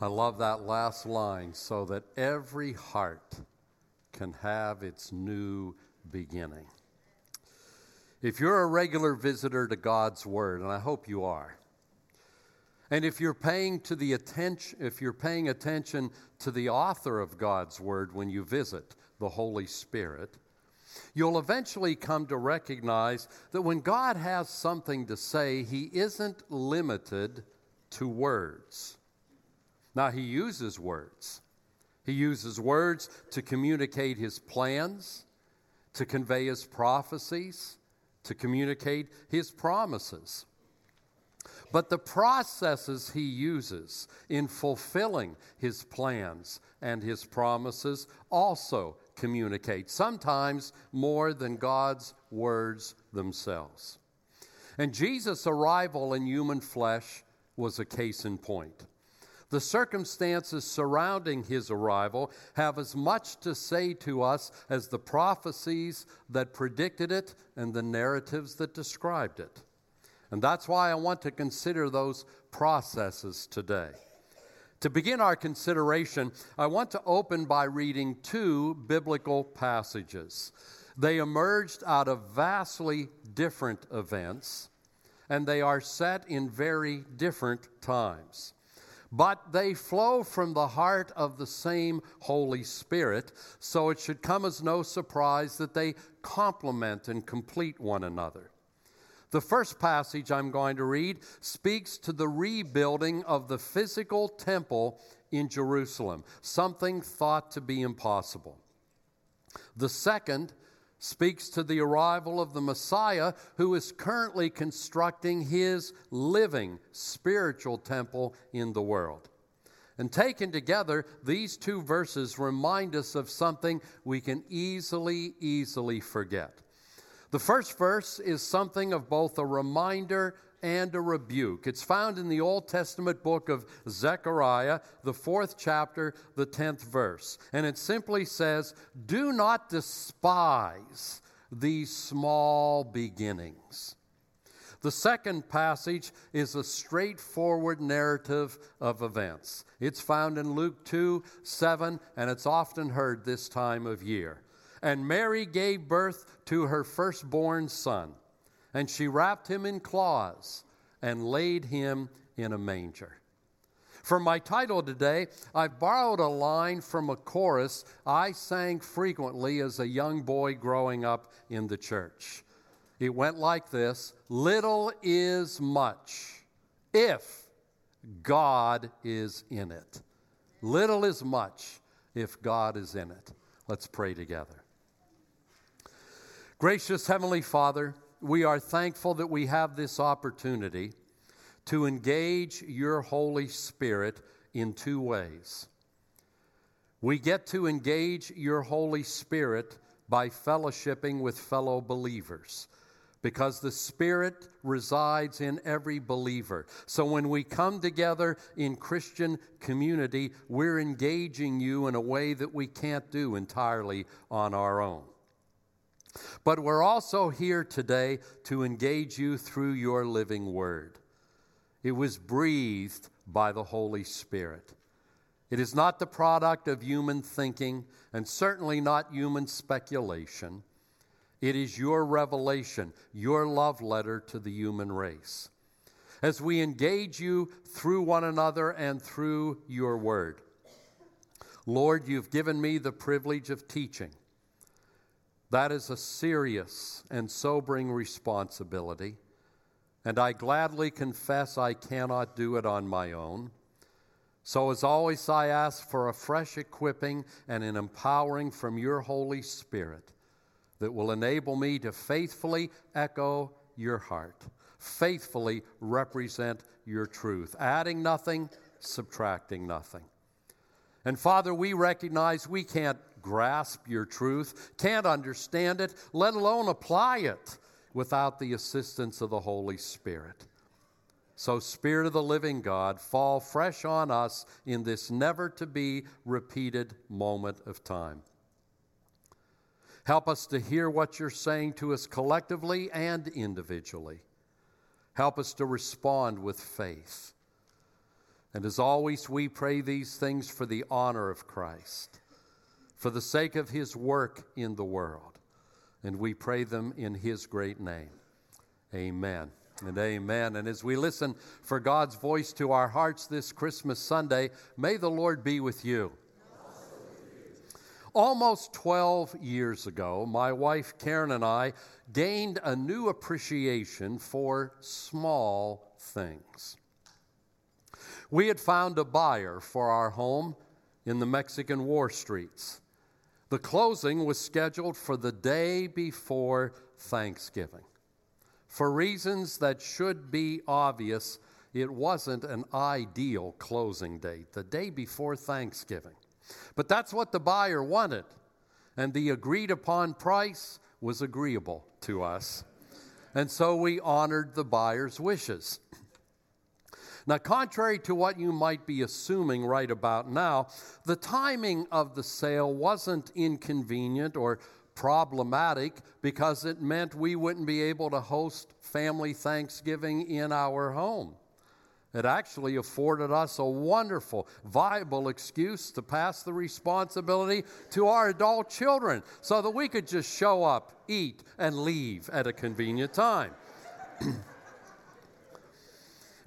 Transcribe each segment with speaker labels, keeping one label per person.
Speaker 1: I love that last line so that every heart can have its new beginning. If you're a regular visitor to God's Word, and I hope you are, and if you're paying to the attention, if you're paying attention to the author of God's Word when you visit the Holy Spirit, you'll eventually come to recognize that when God has something to say, He isn't limited to words. Now, he uses words. He uses words to communicate his plans, to convey his prophecies, to communicate his promises. But the processes he uses in fulfilling his plans and his promises also communicate, sometimes more than God's words themselves. And Jesus' arrival in human flesh was a case in point. The circumstances surrounding his arrival have as much to say to us as the prophecies that predicted it and the narratives that described it. And that's why I want to consider those processes today. To begin our consideration, I want to open by reading two biblical passages. They emerged out of vastly different events, and they are set in very different times but they flow from the heart of the same Holy Spirit, so it should come as no surprise that they complement and complete one another. The first passage I'm going to read speaks to the rebuilding of the physical temple in Jerusalem, something thought to be impossible. The second speaks to the arrival of the Messiah who is currently constructing his living spiritual temple in the world. And taken together, these two verses remind us of something we can easily, easily forget. The first verse is something of both a reminder and a rebuke. It's found in the Old Testament book of Zechariah, the fourth chapter, the tenth verse. And it simply says, Do not despise these small beginnings. The second passage is a straightforward narrative of events. It's found in Luke 2 7, and it's often heard this time of year. And Mary gave birth to her firstborn son and she wrapped him in cloths and laid him in a manger. For my title today, I've borrowed a line from a chorus I sang frequently as a young boy growing up in the church. It went like this Little is much if God is in it. Little is much if God is in it. Let's pray together. Gracious Heavenly Father, we are thankful that we have this opportunity to engage your Holy Spirit in two ways. We get to engage your Holy Spirit by fellowshipping with fellow believers because the Spirit resides in every believer. So when we come together in Christian community, we're engaging you in a way that we can't do entirely on our own. But we're also here today to engage you through your living word. It was breathed by the Holy Spirit. It is not the product of human thinking and certainly not human speculation. It is your revelation, your love letter to the human race. As we engage you through one another and through your word, Lord, you've given me the privilege of teaching. That is a serious and sobering responsibility, and I gladly confess I cannot do it on my own. So, as always, I ask for a fresh equipping and an empowering from your Holy Spirit that will enable me to faithfully echo your heart, faithfully represent your truth, adding nothing, subtracting nothing. And Father, we recognize we can't grasp your truth, can't understand it, let alone apply it without the assistance of the Holy Spirit. So, Spirit of the living God, fall fresh on us in this never to be repeated moment of time. Help us to hear what you're saying to us collectively and individually. Help us to respond with faith. And as always, we pray these things for the honor of Christ, for the sake of his work in the world. And we pray them in his great name. Amen and amen. And as we listen for God's voice to our hearts this Christmas Sunday, may the Lord be with you. Almost 12 years ago, my wife Karen and I gained a new appreciation for small things. We had found a buyer for our home in the Mexican war streets. The closing was scheduled for the day before Thanksgiving. For reasons that should be obvious, it wasn't an ideal closing date, the day before Thanksgiving. But that's what the buyer wanted, and the agreed upon price was agreeable to us. And so we honored the buyer's wishes. Now, contrary to what you might be assuming right about now, the timing of the sale wasn't inconvenient or problematic because it meant we wouldn't be able to host family Thanksgiving in our home. It actually afforded us a wonderful, viable excuse to pass the responsibility to our adult children so that we could just show up, eat, and leave at a convenient time.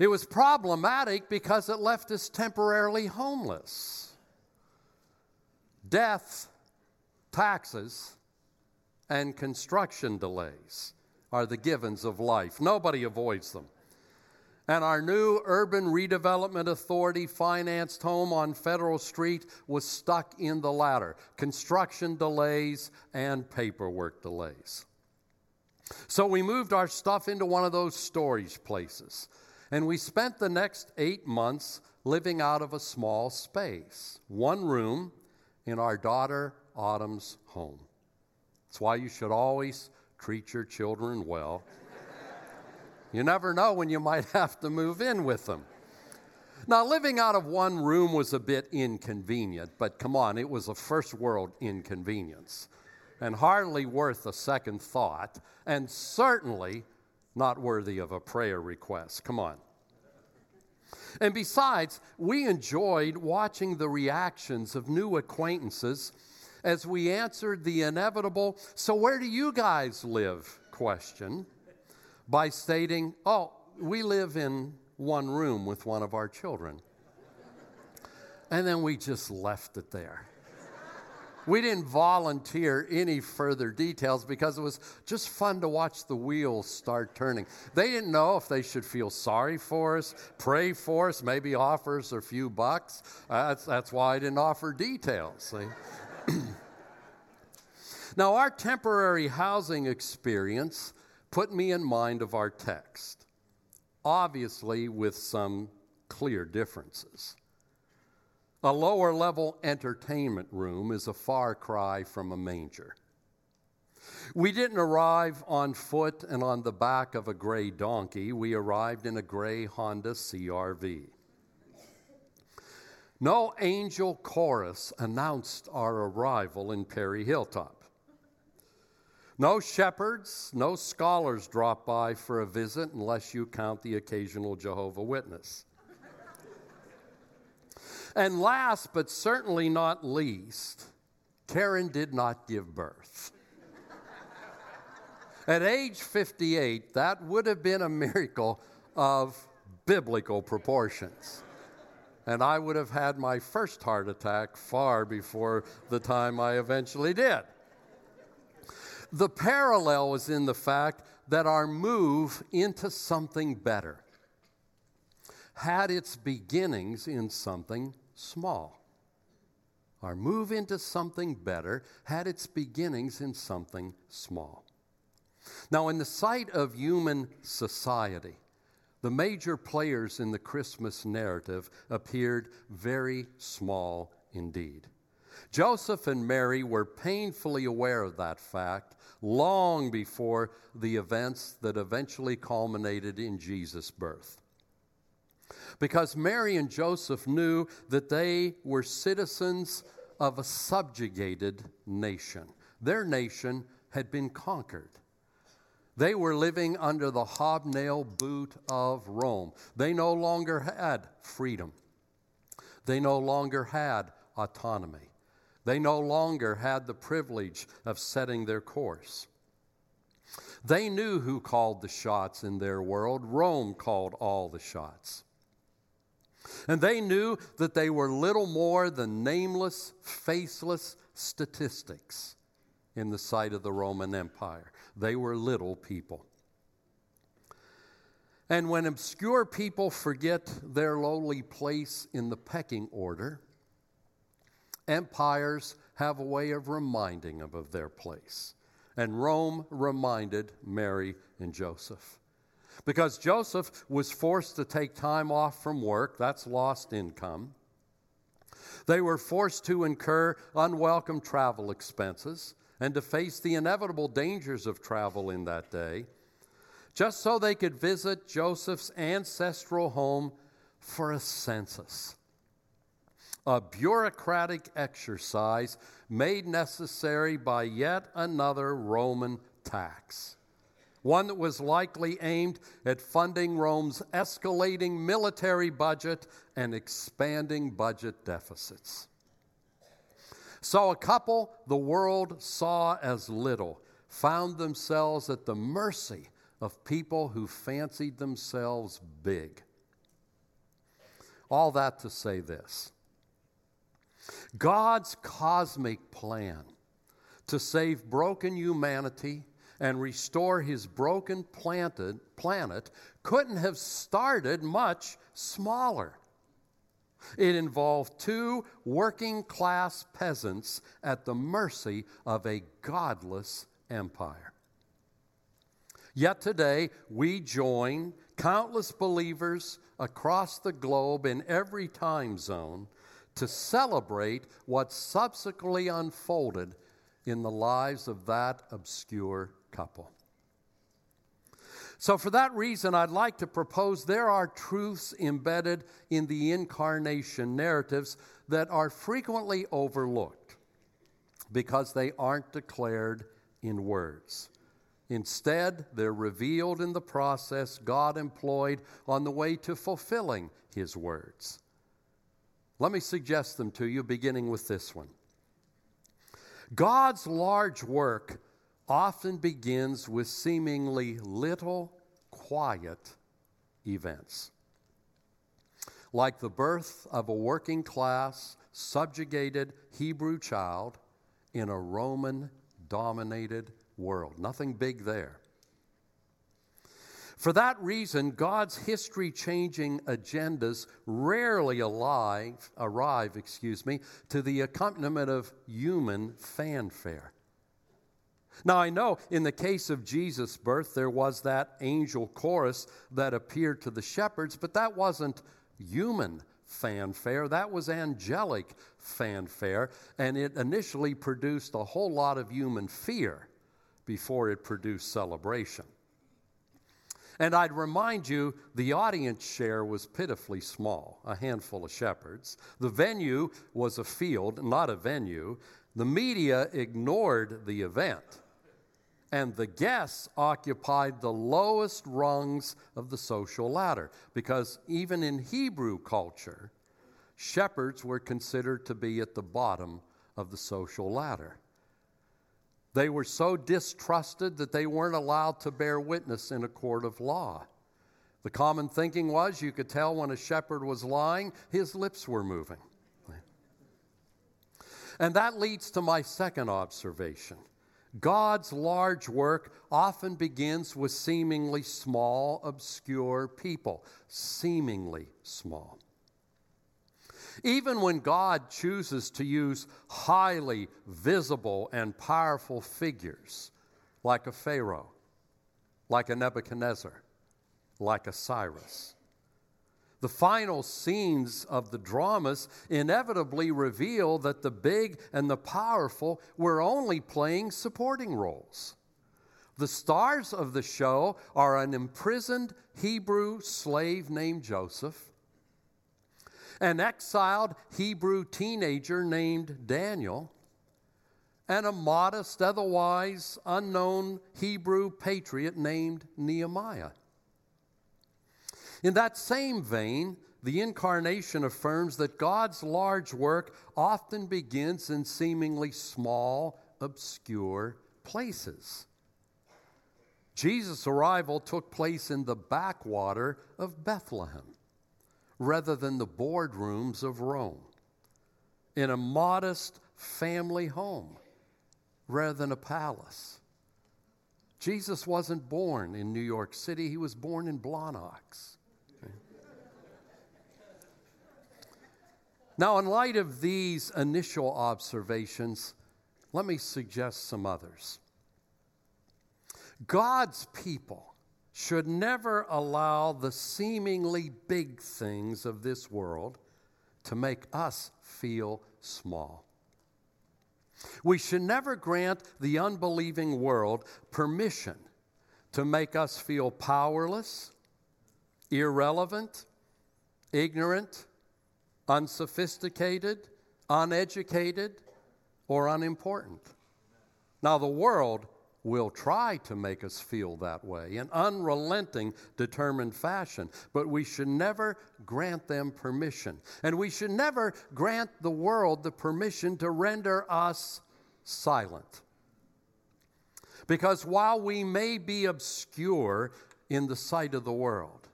Speaker 1: it was problematic because it left us temporarily homeless. Death, taxes, and construction delays are the givens of life. Nobody avoids them. And our new Urban Redevelopment Authority financed home on Federal Street was stuck in the latter construction delays and paperwork delays. So we moved our stuff into one of those storage places. And we spent the next eight months living out of a small space, one room in our daughter Autumn's home. That's why you should always treat your children well. you never know when you might have to move in with them. Now, living out of one room was a bit inconvenient, but come on, it was a first world inconvenience and hardly worth a second thought, and certainly not worthy of a prayer request. Come on. And besides, we enjoyed watching the reactions of new acquaintances as we answered the inevitable, So where do you guys live? question by stating, Oh, we live in one room with one of our children. And then we just left it there. We didn't volunteer any further details because it was just fun to watch the wheels start turning. They didn't know if they should feel sorry for us, pray for us, maybe offer us a few bucks. Uh, that's, that's why I didn't offer details. Now, our temporary housing experience put me in mind of our text, obviously with some clear differences. A lower level entertainment room is a far cry from a manger. We didn't arrive on foot and on the back of a gray donkey. We arrived in a gray Honda CRV. No angel chorus announced our arrival in Perry Hilltop. No shepherds, no scholars drop by for a visit unless you count the occasional Jehovah Witness. And last but certainly not least, Karen did not give birth. At age 58, that would have been a miracle of biblical proportions and I would have had my first heart attack far before the time I eventually did. The parallel was in the fact that our move into something better had its beginnings in something small. Our move into something better had its beginnings in something small. Now, in the sight of human society, the major players in the Christmas narrative appeared very small indeed. Joseph and Mary were painfully aware of that fact long before the events that eventually culminated in Jesus' birth. Because Mary and Joseph knew that they were citizens of a subjugated nation. Their nation had been conquered. They were living under the hobnail boot of Rome. They no longer had freedom. They no longer had autonomy. They no longer had the privilege of setting their course. They knew who called the shots in their world. Rome called all the shots. And they knew that they were little more than nameless, faceless statistics in the sight of the Roman Empire. They were little people. And when obscure people forget their lowly place in the pecking order, empires have a way of reminding them of their place. And Rome reminded Mary and Joseph. Because Joseph was forced to take time off from work, that's lost income. They were forced to incur unwelcome travel expenses and to face the inevitable dangers of travel in that day just so they could visit Joseph's ancestral home for a census. A bureaucratic exercise made necessary by yet another Roman tax, one that was likely aimed at funding Rome's escalating military budget and expanding budget deficits. So, a couple the world saw as little found themselves at the mercy of people who fancied themselves big. All that to say this God's cosmic plan to save broken humanity and restore his broken planted, planet couldn't have started much smaller. It involved two working class peasants at the mercy of a godless empire. Yet today, we join countless believers across the globe in every time zone to celebrate what subsequently unfolded in the lives of that obscure couple. So, for that reason, I'd like to propose there are truths embedded in the incarnation narratives that are frequently overlooked because they aren't declared in words. Instead, they're revealed in the process God employed on the way to fulfilling His words. Let me suggest them to you, beginning with this one. God's large work often begins with seemingly little, quiet events. Like the birth of a working class, subjugated Hebrew child in a Roman dominated world. Nothing big there. For that reason, God's history changing agendas rarely arrive excuse me, to the accompaniment of human fanfare. Now, I know in the case of Jesus' birth, there was that angel chorus that appeared to the shepherds, but that wasn't human fanfare, that was angelic fanfare, and it initially produced a whole lot of human fear before it produced celebration. And I'd remind you the audience share was pitifully small a handful of shepherds. The venue was a field, not a venue. The media ignored the event. And the guests occupied the lowest rungs of the social ladder because even in Hebrew culture, shepherds were considered to be at the bottom of the social ladder. They were so distrusted that they weren't allowed to bear witness in a court of law. The common thinking was you could tell when a shepherd was lying, his lips were moving. And that leads to my second observation. God's large work often begins with seemingly small, obscure people. Seemingly small. Even when God chooses to use highly visible and powerful figures, like a Pharaoh, like a Nebuchadnezzar, like a Cyrus, the final scenes of the dramas inevitably reveal that the big and the powerful were only playing supporting roles. The stars of the show are an imprisoned Hebrew slave named Joseph an exiled Hebrew teenager named Daniel, and a modest, otherwise unknown Hebrew patriot named Nehemiah. In that same vein, the incarnation affirms that God's large work often begins in seemingly small, obscure places. Jesus' arrival took place in the backwater of Bethlehem rather than the boardrooms of Rome, in a modest family home rather than a palace. Jesus wasn't born in New York City, he was born in Blawnox. Now, in light of these initial observations, let me suggest some others. God's people should never allow the seemingly big things of this world to make us feel small. We should never grant the unbelieving world permission to make us feel powerless, irrelevant, ignorant, unsophisticated, uneducated, or unimportant. Now, the world will try to make us feel that way in unrelenting, determined fashion, but we should never grant them permission. And we should never grant the world the permission to render us silent. Because while we may be obscure in the sight of the world,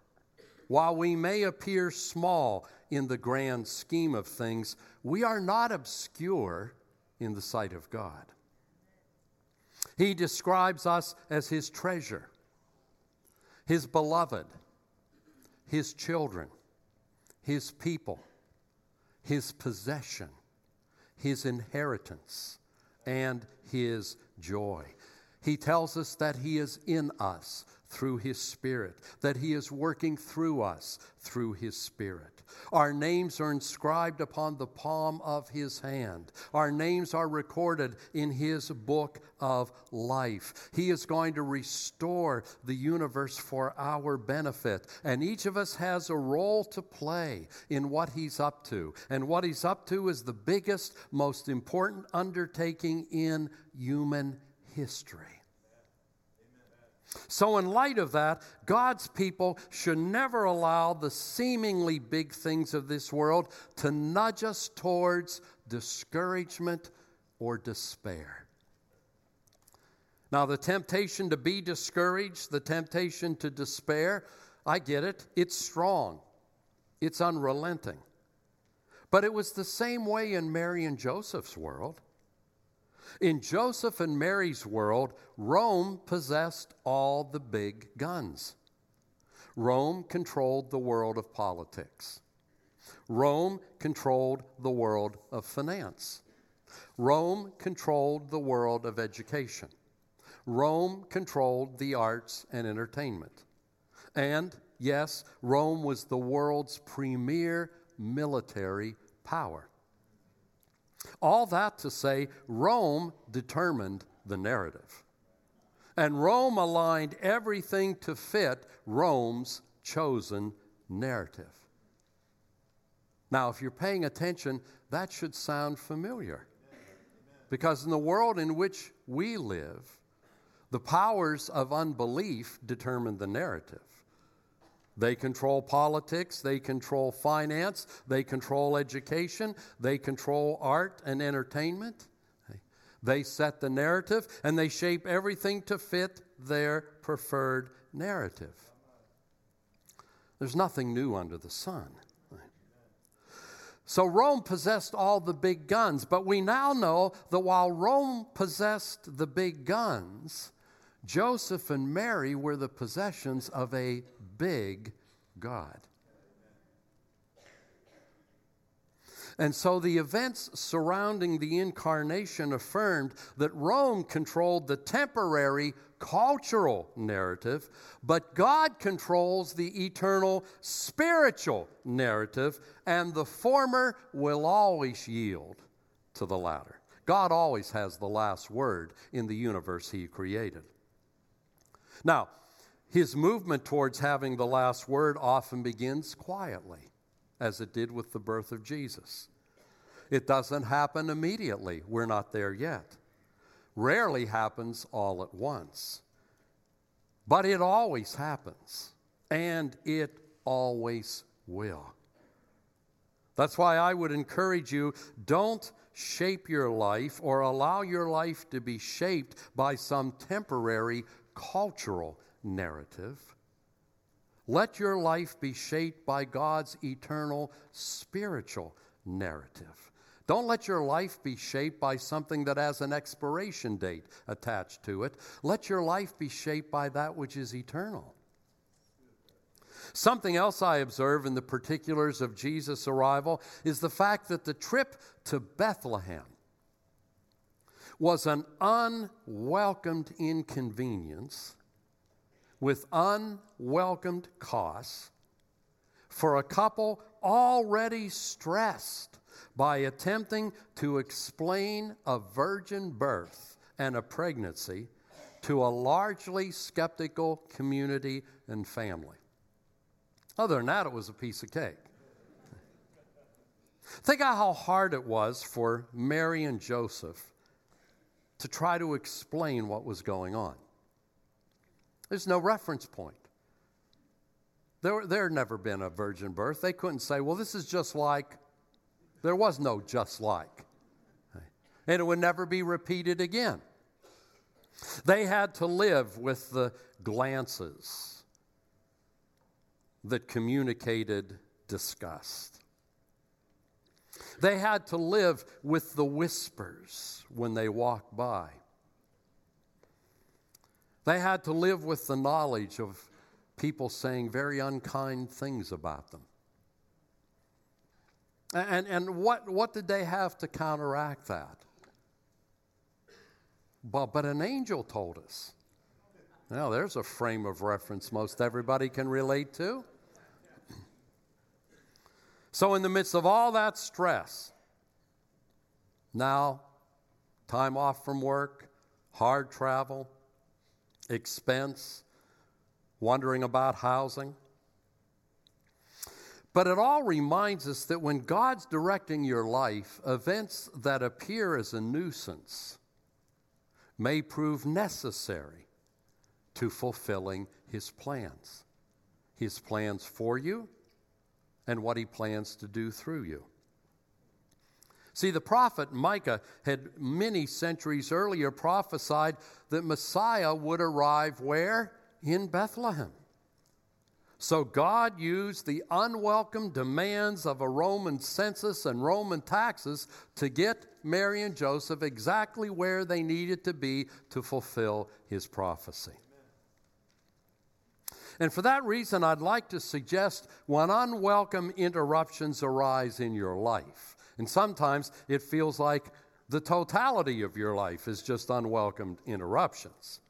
Speaker 1: while we may appear small in the grand scheme of things, we are not obscure in the sight of God. He describes us as His treasure, His beloved, His children, His people, His possession, His inheritance, and His joy. He tells us that He is in us through His Spirit, that He is working through us through His Spirit. Our names are inscribed upon the palm of His hand. Our names are recorded in His book of life. He is going to restore the universe for our benefit. And each of us has a role to play in what He's up to. And what He's up to is the biggest, most important undertaking in human history. So, in light of that, God's people should never allow the seemingly big things of this world to nudge us towards discouragement or despair. Now, the temptation to be discouraged, the temptation to despair, I get it. It's strong, it's unrelenting. But it was the same way in Mary and Joseph's world. In Joseph and Mary's world, Rome possessed all the big guns. Rome controlled the world of politics. Rome controlled the world of finance. Rome controlled the world of education. Rome controlled the arts and entertainment. And yes, Rome was the world's premier military power. All that to say, Rome determined the narrative. And Rome aligned everything to fit Rome's chosen narrative. Now, if you're paying attention, that should sound familiar. Because in the world in which we live, the powers of unbelief determine the narrative. They control politics, they control finance, they control education, they control art and entertainment. They set the narrative and they shape everything to fit their preferred narrative. There's nothing new under the sun. So Rome possessed all the big guns, but we now know that while Rome possessed the big guns, Joseph and Mary were the possessions of a big God. And so the events surrounding the incarnation affirmed that Rome controlled the temporary cultural narrative, but God controls the eternal spiritual narrative, and the former will always yield to the latter. God always has the last word in the universe He created. Now, his movement towards having the last word often begins quietly, as it did with the birth of Jesus. It doesn't happen immediately, we're not there yet. Rarely happens all at once. But it always happens, and it always will. That's why I would encourage you don't shape your life or allow your life to be shaped by some temporary cultural narrative. Let your life be shaped by God's eternal spiritual narrative. Don't let your life be shaped by something that has an expiration date attached to it. Let your life be shaped by that which is eternal. Something else I observe in the particulars of Jesus' arrival is the fact that the trip to Bethlehem was an unwelcomed inconvenience with unwelcomed costs for a couple already stressed by attempting to explain a virgin birth and a pregnancy to a largely skeptical community and family. Other than that, it was a piece of cake. Think of how hard it was for Mary and Joseph to try to explain what was going on. There's no reference point. There, there had never been a virgin birth. They couldn't say, well, this is just like, there was no just like. And it would never be repeated again. They had to live with the glances that communicated disgust. They had to live with the whispers when they walked by. They had to live with the knowledge of people saying very unkind things about them. And, and what, what did they have to counteract that? But, but an angel told us. Now, there's a frame of reference most everybody can relate to. So, in the midst of all that stress, now time off from work, hard travel, expense, wondering about housing, but it all reminds us that when God's directing your life, events that appear as a nuisance may prove necessary to fulfilling His plans. His plans for you and what He plans to do through you. See, the prophet Micah had many centuries earlier prophesied that Messiah would arrive where? In Bethlehem. So God used the unwelcome demands of a Roman census and Roman taxes to get Mary and Joseph exactly where they needed to be to fulfill his prophecy. And for that reason, I'd like to suggest when unwelcome interruptions arise in your life, and sometimes it feels like the totality of your life is just unwelcomed interruptions.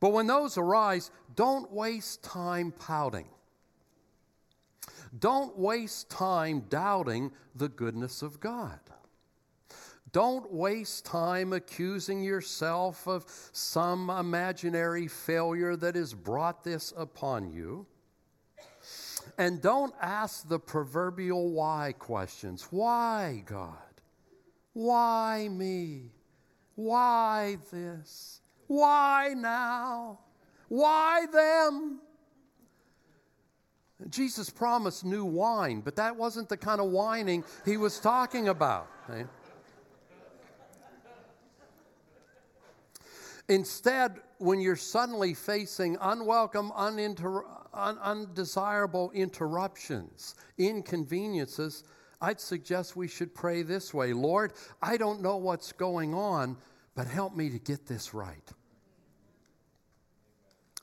Speaker 1: But when those arise, don't waste time pouting. Don't waste time doubting the goodness of God. Don't waste time accusing yourself of some imaginary failure that has brought this upon you. And don't ask the proverbial why questions. Why, God? Why me? Why this? Why now? Why them? Jesus promised new wine, but that wasn't the kind of whining he was talking about. Instead, when you're suddenly facing unwelcome, uninter- un- undesirable interruptions, inconveniences, I'd suggest we should pray this way Lord, I don't know what's going on, but help me to get this right.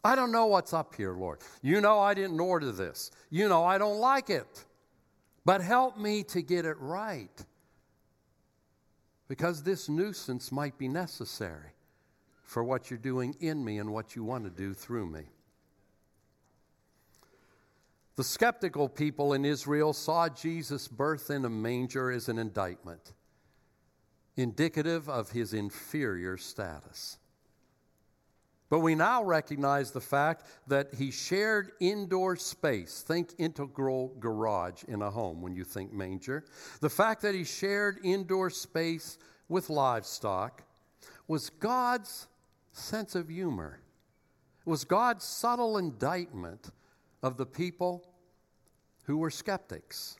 Speaker 1: I don't know what's up here, Lord. You know I didn't order this. You know I don't like it. But help me to get it right. Because this nuisance might be necessary for what you're doing in me and what you want to do through me. The skeptical people in Israel saw Jesus' birth in a manger as an indictment, indicative of his inferior status. But we now recognize the fact that he shared indoor space. Think integral garage in a home when you think manger. The fact that he shared indoor space with livestock was God's sense of humor, it was God's subtle indictment of the people who were skeptics.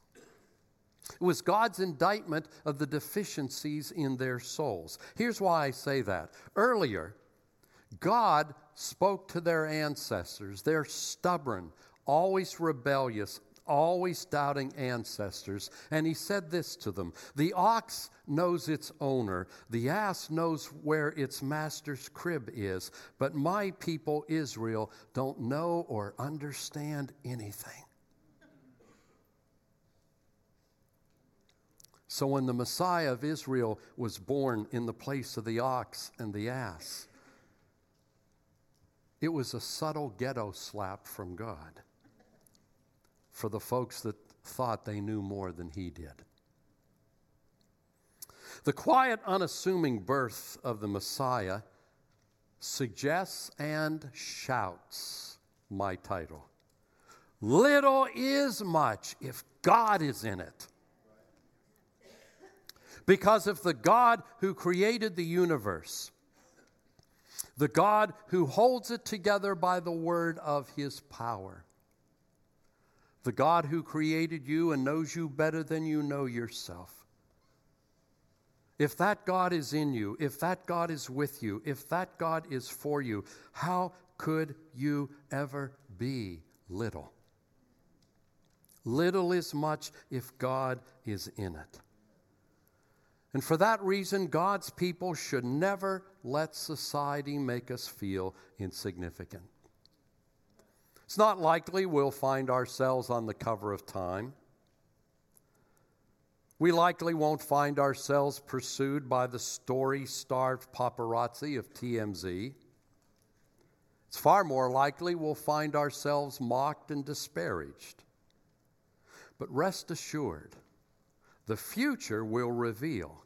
Speaker 1: It was God's indictment of the deficiencies in their souls. Here's why I say that. Earlier, God spoke to their ancestors, their stubborn, always rebellious, always doubting ancestors, and he said this to them The ox knows its owner, the ass knows where its master's crib is, but my people Israel don't know or understand anything. So when the Messiah of Israel was born in the place of the ox and the ass, it was a subtle ghetto slap from God for the folks that thought they knew more than he did. The quiet, unassuming birth of the Messiah suggests and shouts my title. Little is much if God is in it. Because of the God who created the universe, the God who holds it together by the word of his power, the God who created you and knows you better than you know yourself, if that God is in you, if that God is with you, if that God is for you, how could you ever be little? Little is much if God is in it. And for that reason, God's people should never let society make us feel insignificant. It's not likely we'll find ourselves on the cover of Time. We likely won't find ourselves pursued by the story starved paparazzi of TMZ. It's far more likely we'll find ourselves mocked and disparaged. But rest assured, the future will reveal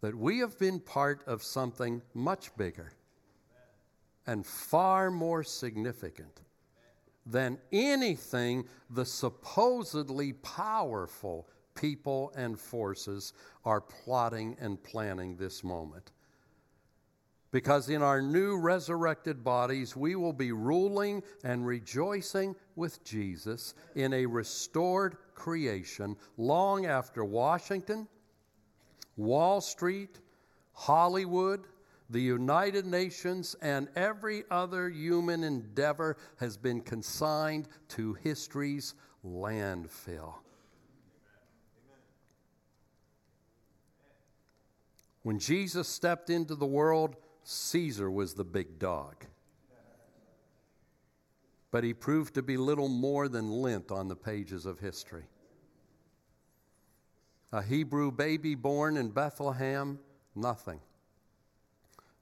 Speaker 1: that we have been part of something much bigger and far more significant than anything the supposedly powerful people and forces are plotting and planning this moment. Because in our new resurrected bodies, we will be ruling and rejoicing with Jesus in a restored creation long after Washington, Wall Street, Hollywood, the United Nations, and every other human endeavor has been consigned to history's landfill. When Jesus stepped into the world, Caesar was the big dog. But he proved to be little more than lint on the pages of history. A Hebrew baby born in Bethlehem, nothing.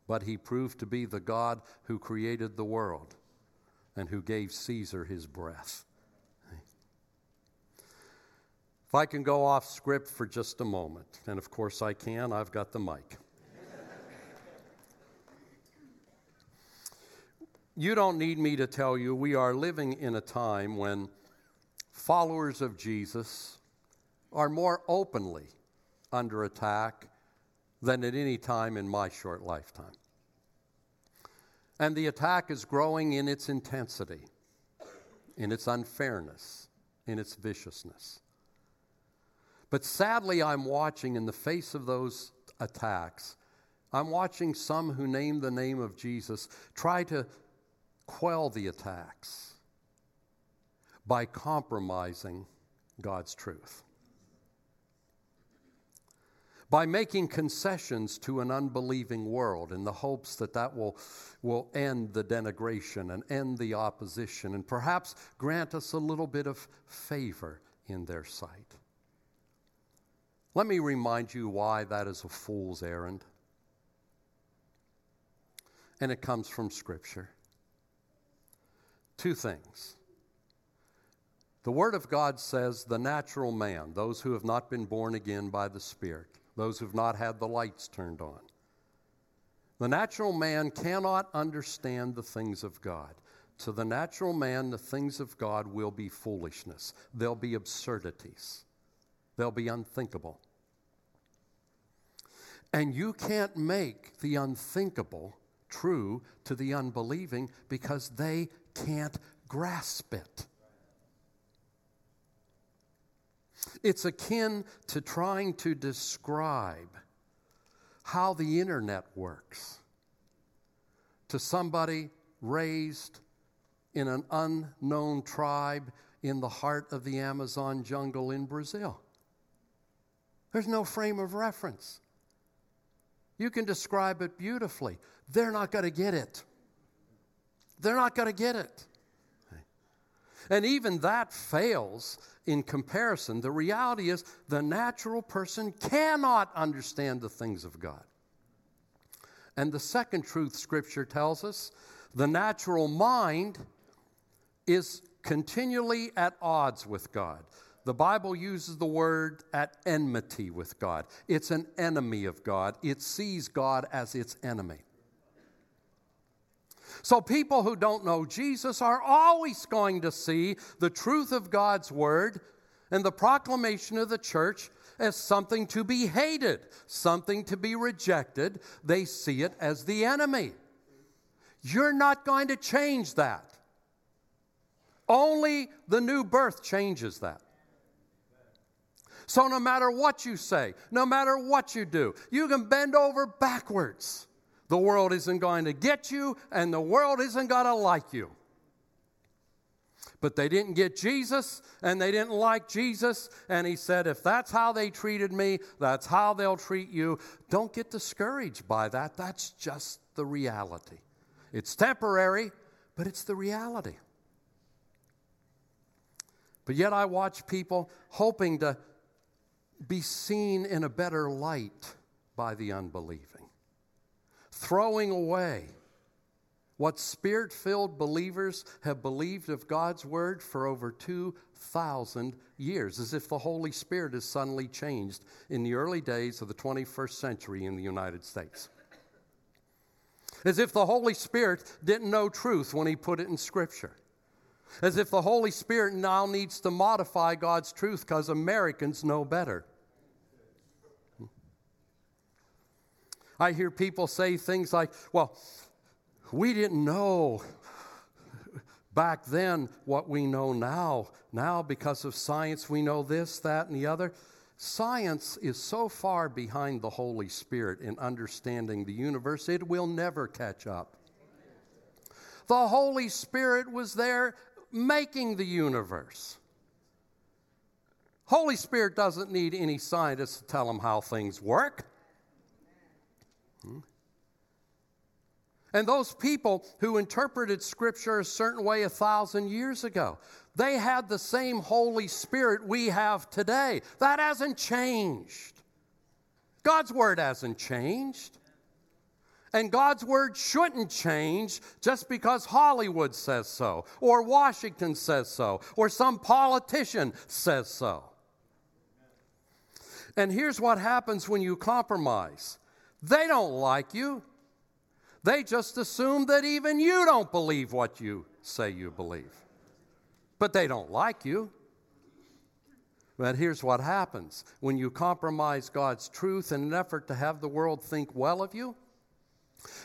Speaker 1: But he proved to be the God who created the world and who gave Caesar his breath. If I can go off script for just a moment, and of course I can, I've got the mic. You don't need me to tell you we are living in a time when followers of Jesus are more openly under attack than at any time in my short lifetime. And the attack is growing in its intensity, in its unfairness, in its viciousness. But sadly, I'm watching in the face of those attacks, I'm watching some who name the name of Jesus try to quell the attacks by compromising God's truth. By making concessions to an unbelieving world in the hopes that that will, will end the denigration and end the opposition and perhaps grant us a little bit of favor in their sight. Let me remind you why that is a fool's errand. And it comes from Scripture. Two things. The Word of God says the natural man, those who have not been born again by the Spirit, those who have not had the lights turned on, the natural man cannot understand the things of God. To the natural man, the things of God will be foolishness, they'll be absurdities. They'll be unthinkable. And you can't make the unthinkable true to the unbelieving because they can't grasp it. It's akin to trying to describe how the internet works to somebody raised in an unknown tribe in the heart of the Amazon jungle in Brazil. There's no frame of reference. You can describe it beautifully. They're not going to get it. They're not going to get it. And even that fails in comparison. The reality is, the natural person cannot understand the things of God. And the second truth Scripture tells us the natural mind is continually at odds with God. The Bible uses the word at enmity with God. It's an enemy of God, it sees God as its enemy. So, people who don't know Jesus are always going to see the truth of God's word and the proclamation of the church as something to be hated, something to be rejected. They see it as the enemy. You're not going to change that. Only the new birth changes that. So, no matter what you say, no matter what you do, you can bend over backwards. The world isn't going to get you, and the world isn't going to like you. But they didn't get Jesus, and they didn't like Jesus. And he said, If that's how they treated me, that's how they'll treat you. Don't get discouraged by that. That's just the reality. It's temporary, but it's the reality. But yet I watch people hoping to be seen in a better light by the unbelieving, throwing away what spirit filled believers have believed of God's word for over 2,000 years, as if the Holy Spirit has suddenly changed in the early days of the 21st century in the United States. As if the Holy Spirit didn't know truth when He put it in Scripture. As if the Holy Spirit now needs to modify God's truth because Americans know better. I hear people say things like, well, we didn't know back then what we know now. Now, because of science, we know this, that, and the other. Science is so far behind the Holy Spirit in understanding the universe, it will never catch up. The Holy Spirit was there making the universe. Holy Spirit doesn't need any scientists to tell him how things work. And those people who interpreted Scripture a certain way a thousand years ago, they had the same Holy Spirit we have today. That hasn't changed. God's Word hasn't changed. And God's Word shouldn't change just because Hollywood says so, or Washington says so, or some politician says so. And here's what happens when you compromise they don't like you. They just assume that even you don't believe what you say you believe. But they don't like you. But here's what happens when you compromise God's truth in an effort to have the world think well of you.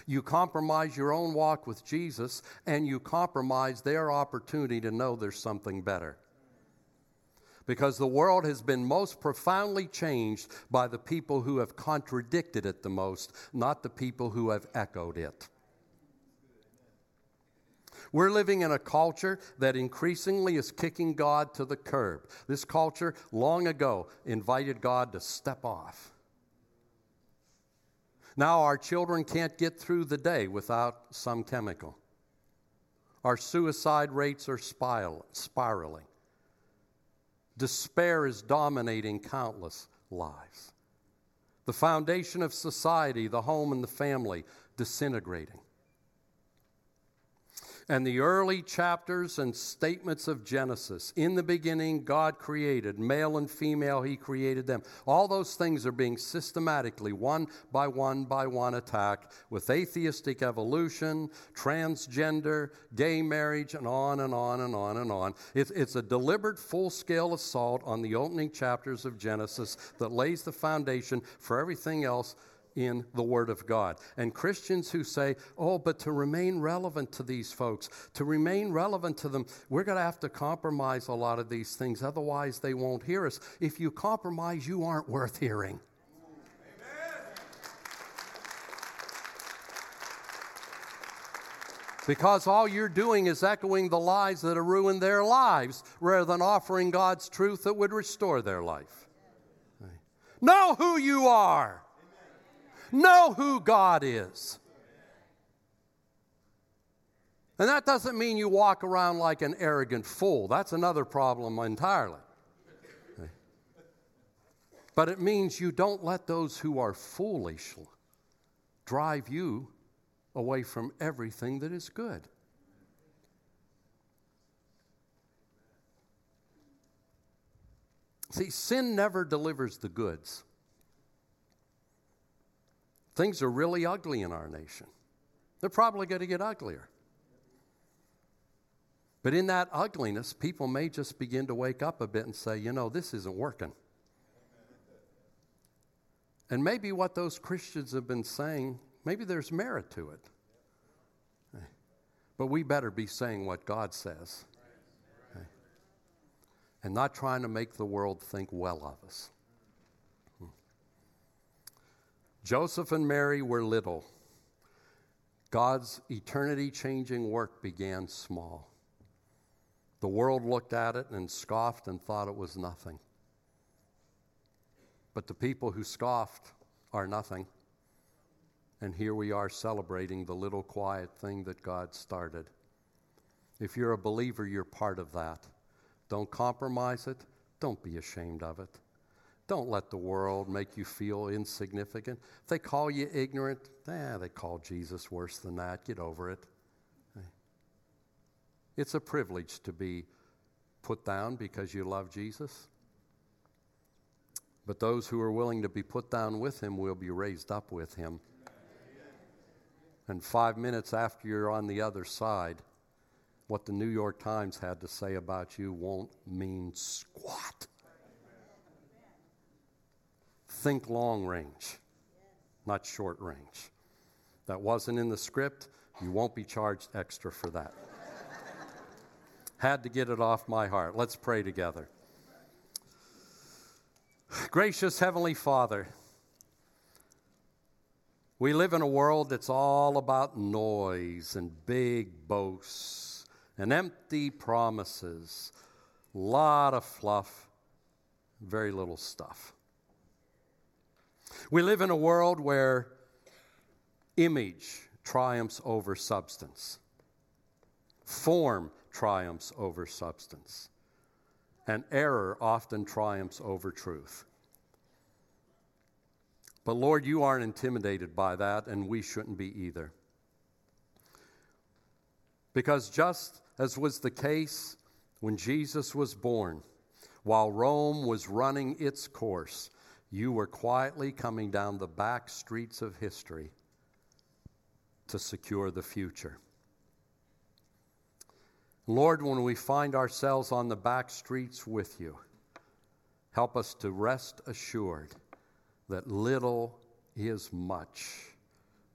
Speaker 1: You compromise your own walk with Jesus and you compromise their opportunity to know there's something better because the world has been most profoundly changed by the people who have contradicted it the most, not the people who have echoed it. We're living in a culture that increasingly is kicking God to the curb. This culture, long ago, invited God to step off. Now, our children can't get through the day without some chemical. Our suicide rates are spiraling. Despair is dominating countless lives. The foundation of society, the home and the family, disintegrating. And the early chapters and statements of Genesis. In the beginning, God created, male and female, He created them. All those things are being systematically, one by one by one, attacked with atheistic evolution, transgender, gay marriage, and on and on and on and on. It's, it's a deliberate, full scale assault on the opening chapters of Genesis that lays the foundation for everything else in the Word of God. And Christians who say, oh, but to remain relevant to these folks, to remain relevant to them, we're going to have to compromise a lot of these things. Otherwise, they won't hear us. If you compromise, you aren't worth hearing. Because all you're doing is echoing the lies that have ruined their lives rather than offering God's truth that would restore their life. Know who you are, know who God is. And that doesn't mean you walk around like an arrogant fool. That's another problem entirely. But it means you don't let those who are foolish drive you away from everything that is good. See, sin never delivers the goods. Things are really ugly in our nation. They're probably going to get uglier. But in that ugliness, people may just begin to wake up a bit and say, you know, this isn't working. And maybe what those Christians have been saying Maybe there's merit to it. But we better be saying what God says and not trying to make the world think well of us. Joseph and Mary were little. God's eternity changing work began small. The world looked at it and scoffed and thought it was nothing. But the people who scoffed are nothing. And here we are celebrating the little quiet thing that God started. If you're a believer, you're part of that. Don't compromise it. Don't be ashamed of it. Don't let the world make you feel insignificant. If they call you ignorant, eh, they call Jesus worse than that. Get over it. It's a privilege to be put down because you love Jesus. But those who are willing to be put down with him will be raised up with him. And five minutes after you're on the other side, what the New York Times had to say about you won't mean squat. Think long range, not short range. That wasn't in the script. You won't be charged extra for that. Had to get it off my heart. Let's pray together. Gracious Heavenly Father, we live in a world that's all about noise and big boasts and empty promises, a lot of fluff, very little stuff. We live in a world where image triumphs over substance, form triumphs over substance, and error often triumphs over truth. But Lord, you aren't intimidated by that, and we shouldn't be either. Because just as was the case when Jesus was born, while Rome was running its course, you were quietly coming down the back streets of history to secure the future. Lord, when we find ourselves on the back streets with you, help us to rest assured that little is much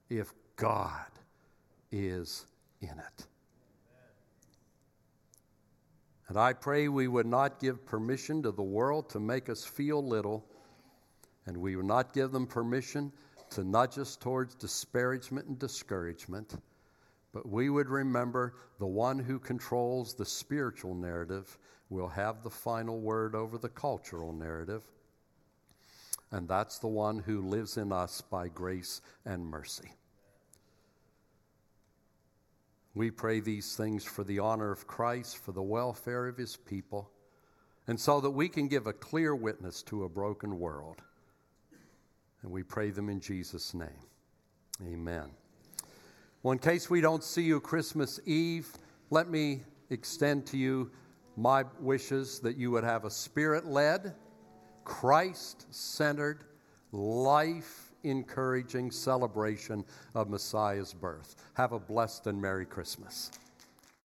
Speaker 1: if God is in it. And I pray we would not give permission to the world to make us feel little, and we will not give them permission to nudge us towards disparagement and discouragement, but we would remember the one who controls the spiritual narrative will have the final word over the cultural narrative and that's the one who lives in us by grace and mercy. We pray these things for the honor of Christ, for the welfare of his people, and so that we can give a clear witness to a broken world. And we pray them in Jesus' name. Amen. Well, in case we don't see you Christmas Eve, let me extend to you my wishes that you would have a spirit led, Christ centered, life encouraging celebration of Messiah's birth. Have a blessed and Merry Christmas.